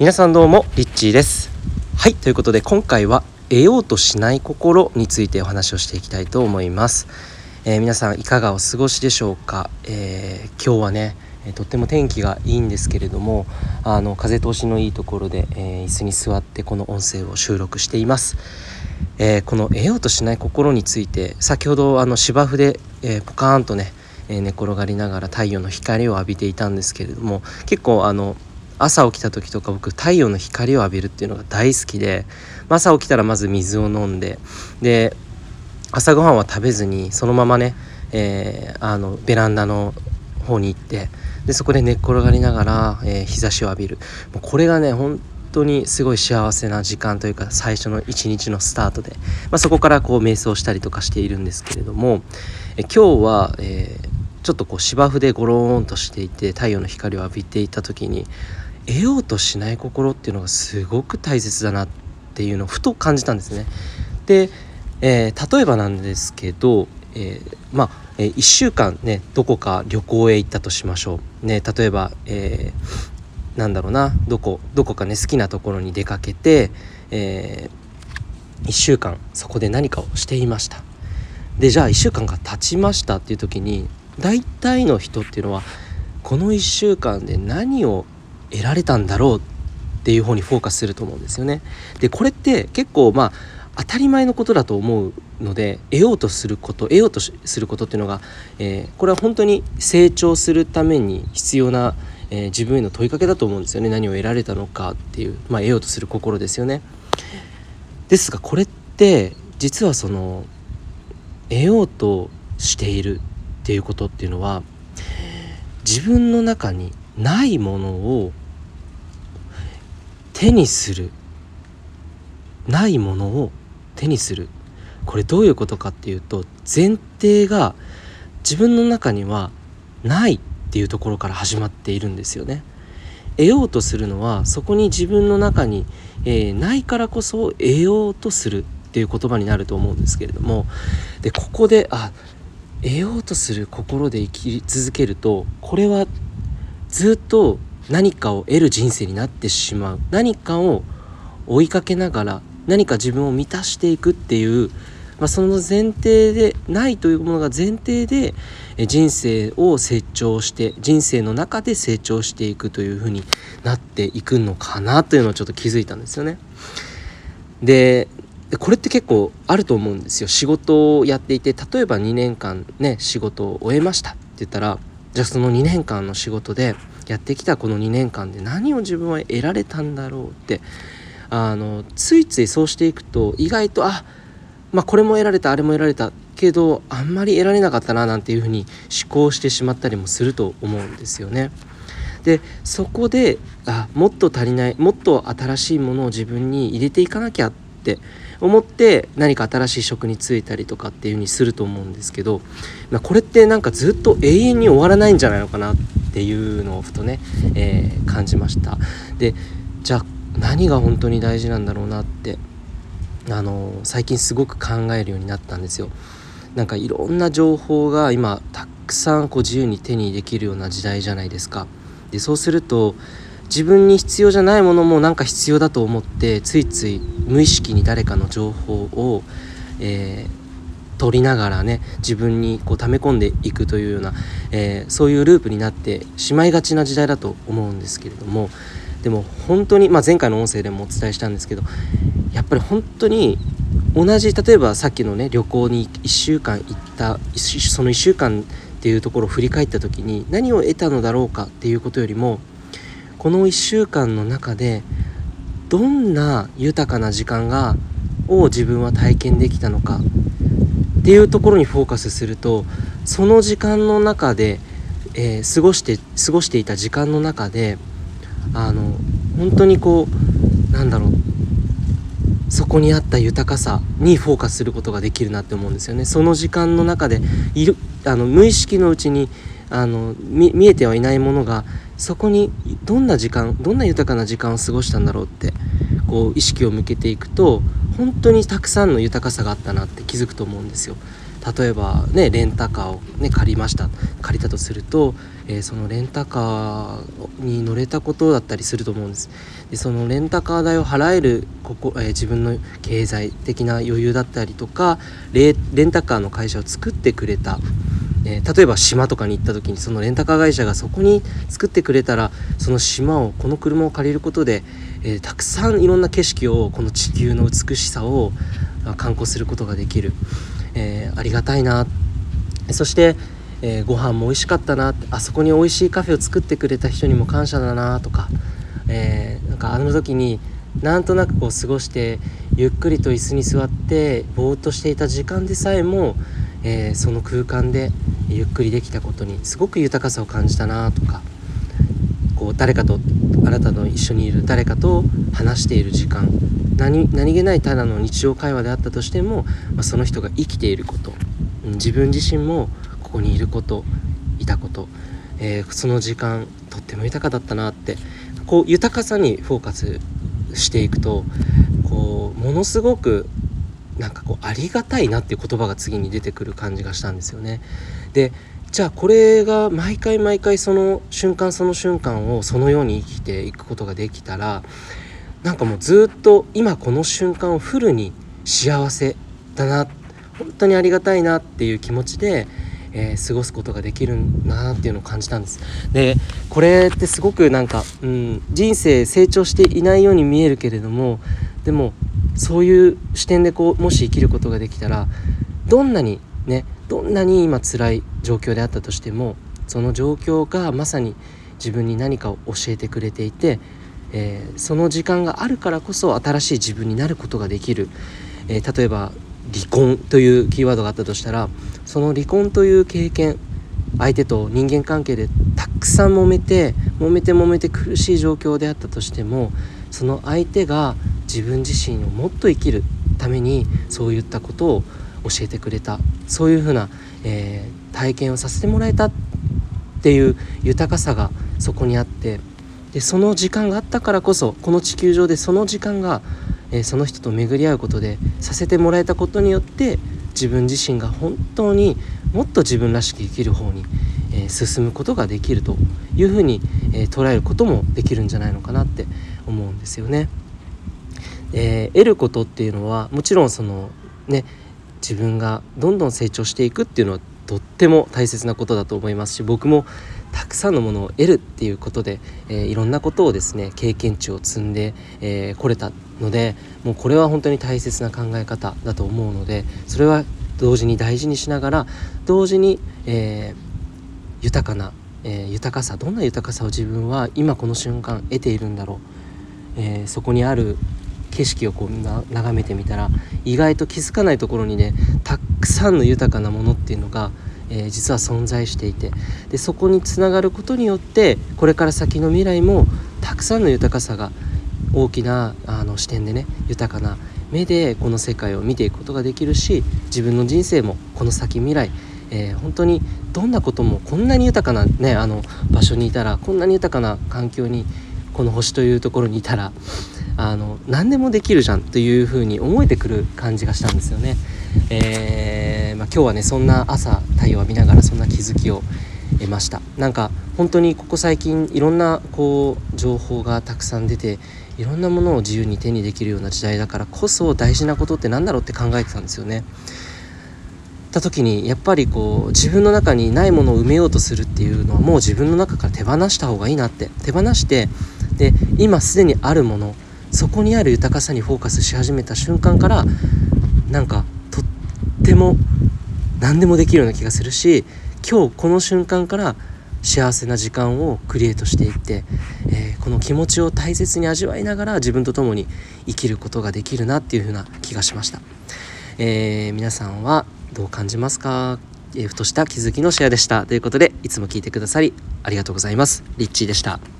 皆さんどうもリッチーです。はいということで今回は得ようとしない心についてお話をしていきたいと思います、えー、皆さんいかがお過ごしでしょうか、えー、今日はねとっても天気がいいんですけれどもあの風通しのいいところで、えー、椅子に座ってこの音声を収録しています、えー、この得ようとしない心について先ほどあの芝生で、えー、ポカーンとね、え寝転がりながら太陽の光を浴びていたんですけれども結構あの朝起きた時とか僕太陽の光を浴びるっていうのが大好きで朝起きたらまず水を飲んでで朝ごはんは食べずにそのままね、えー、あのベランダの方に行ってでそこで寝っ転がりながら、えー、日差しを浴びる。もうこれがね本当にすごい幸せな時間というか最初の一日のスタートで、まあ、そこからこう瞑想したりとかしているんですけれども、え今日は、えー、ちょっとこう芝生でゴローンとしていて太陽の光を浴びていた時に得ようとしない心っていうのがすごく大切だなっていうのをふと感じたんですね。で、えー、例えばなんですけど、えー、まあ、えー、1週間ねどこか旅行へ行ったとしましょう。ね、例えば、えー、なんだろうなどこどこかね好きなところに出かけて、えー、1週間そこで何かをしていました。でじゃあ1週間が経ちましたっていう時に大体の人っていうのはこの1週間で何を得られたんだろうっていう方にフォーカスすると思うんですよね。でこれって結構まあ当たり前のことだと思うので得ようとすること得ようとすることっていうのが、えー、これは本当に成長するために必要な、えー、自分への問いかけだと思うんですよね何を得られたのかっていう、まあ、得ようとする心ですよね。ですがこれって実はその得ようとしているっていうことっていうのは自分の中にないものを手にするないものを手にするこれどういうことかっていうと前提が自分の中にはないっていうところから始まっているんですよね。得ようとするのはそこに自分の中に、えー、ないからこそ得ようとするっていう言葉になると思うんですけれどもでここであ得ようとする心で生き続けるとこれはずっと何かを得る人生になってしまう何かを追いかけながら何か自分を満たしていくっていう、まあ、その前提でないというものが前提で人生を成長して人生の中で成長していくというふうになっていくのかなというのをちょっと気づいたんですよね。でこれって結構あると思うんですよ仕事をやっていて例えば2年間ね仕事を終えましたって言ったらじゃあその2年間の仕事でやってきたこの2年間で何を自分は得られたんだろうってあのついついそうしていくと意外とあまあこれも得られたあれも得られたけどあんまり得られなかったななんていうふうに思考してしまったりもすると思うんですよね。でそこであもっと足りないもっと新しいものを自分に入れていかなきゃって思って何か新しい職に就いたりとかっていう風にすると思うんですけど、まあ、これってなんかずっと永遠に終わらないんじゃないのかなっていうのをふとね、えー、感じました。でじゃあ何が本当に大事なんだろうなってあの最近すごく考えるようになったんですよ。なんかいろんな情報が今たくさんこう自由に手にできるような時代じゃないですか。でそうすると自分に必要じゃないものもなんか必要だと思ってついつい無意識に誰かの情報を、えー、取りながらね自分にこう溜め込んでいくというような、えー、そういうループになってしまいがちな時代だと思うんですけれどもでも本当に、まあ、前回の音声でもお伝えしたんですけどやっぱり本当に同じ例えばさっきのね旅行に1週間行ったその1週間っていうところを振り返った時に何を得たのだろうかっていうことよりもこの1週間の中でどんな豊かな時間がを自分は体験できたのかっていうところにフォーカスするとその時間の中で、えー、過ごして過ごしていた時間の中であの本当にこうなんだろうそこにあった豊かさにフォーカスすることができるなって思うんですよね。その時間の中でいるあの無意識のうちにあの見えてはいないものがそこにどんな時間どんな豊かな時間を過ごしたんだろうってこう意識を向けていくと本当にたくさんの豊かさがあったなって気づくと思うんですよ。例えばねレンタカーを、ね、借りました。借りたとすると、えー、そのレンタカーに乗れたことだったりすると思うんです。でそのレンタカー代を払えるここ、えー、自分の経済的な余裕だったりとかレンタカーの会社を作ってくれたえー、例えば島とかに行った時にそのレンタカー会社がそこに作ってくれたらその島をこの車を借りることで、えー、たくさんいろんな景色をこの地球の美しさを観光することができる、えー、ありがたいな。そして、えー、ご飯も美味しかったな。あそこに美味しいカフェを作ってくれた人にも感謝だなとか、えー、なんかあの時になんとなくこう過ごしてゆっくりと椅子に座ってぼーっとしていた時間でさえも、えー、その空間でゆっくりできたことにすごく豊かさを感じたなとかこう誰かとあなたの一緒にいる誰かと話している時間何気ないただの日常会話であったとしても、まあ、その人が生きていること自分自身もここにいることいたこと、えー、その時間とっても豊かだったなってこう豊かさにフォーカスしていくとこうものすごくなんかこうありがたいなっていう言葉が次に出てくる感じがしたんですよね。でじゃあこれが毎回毎回その瞬間その瞬間をそのように生きていくことができたらなんかもうずっと今この瞬間をフルに幸せだな本当にありがたいなっていう気持ちで、えー、過ごすことができるなっていうのを感じたんです。でこれってすごくなんか、うん、人生成長していないように見えるけれどもでもそういう視点でこうもし生きることができたらどんなにねどんなに今辛い状況であったとしてもその状況がまさに自分に何かを教えてくれていて、えー、その時間があるからこそ新しい自分になることができる、えー、例えば離婚というキーワードがあったとしたらその離婚という経験相手と人間関係でたくさん揉めて揉めて揉めて苦しい状況であったとしてもその相手が自分自身をもっと生きるためにそういったことを教えてくれたそういうふうな、えー、体験をさせてもらえたっていう豊かさがそこにあってでその時間があったからこそこの地球上でその時間が、えー、その人と巡り合うことでさせてもらえたことによって自分自身が本当にもっと自分らしく生きる方に、えー、進むことができるというふうに、え、捉えることもできるんじゃないのかなって思うんですよね。えー、得ることっていうのはもちろんそのね自分がどんどん成長していくっていうのはとっても大切なことだと思いますし僕もたくさんのものを得るっていうことで、えー、いろんなことをですね経験値を積んでこ、えー、れたのでもうこれは本当に大切な考え方だと思うのでそれは同時に大事にしながら同時に、えー、豊かな、え豊かさどんな豊かさを自分は今この瞬間得ているんだろう、えそこにある景色をこう眺めてみたら意外と気づかないところにねたくさんの豊かなものっていうのが、えー、実は存在していてでそこにつながることによってこれから先の未来もたくさんの豊かさが大きなあの視点でね豊かな目でこの世界を見ていくことができるし自分の人生もこの先未来、えー、本当にどんなこともこんなに豊かな、ね、あの場所にいたらこんなに豊かな環境にこの星というところにいたらあの何でもできるじゃんというふうに思えてくる感じがしたんですよね。えー、まあ、今日はねそんな朝太陽を浴びながらそんな気づきを得ましたなんか本当にここ最近いろんなこう情報がたくさん出ていろんなものを自由に手にできるような時代だからこそ大事なことって何だろうって考えてたんですよね。た時にやっぱりこう自分の中にないものを埋めようとするっていうのはもう自分の中から手放した方がいいなって手放してで今すでにあるものそこにある豊かさにフォーカスし始めた瞬間からなんかとっても何でもできるような気がするし今日この瞬間から幸せな時間をクリエイトしていって、えー、この気持ちを大切に味わいながら自分と共に生きることができるなっていう風な気がしました、えー、皆さんはどう感じますか、えー、ふとした気づきのシェアでした。ということでいつも聞いてくださりありがとうございます。リッチーでした。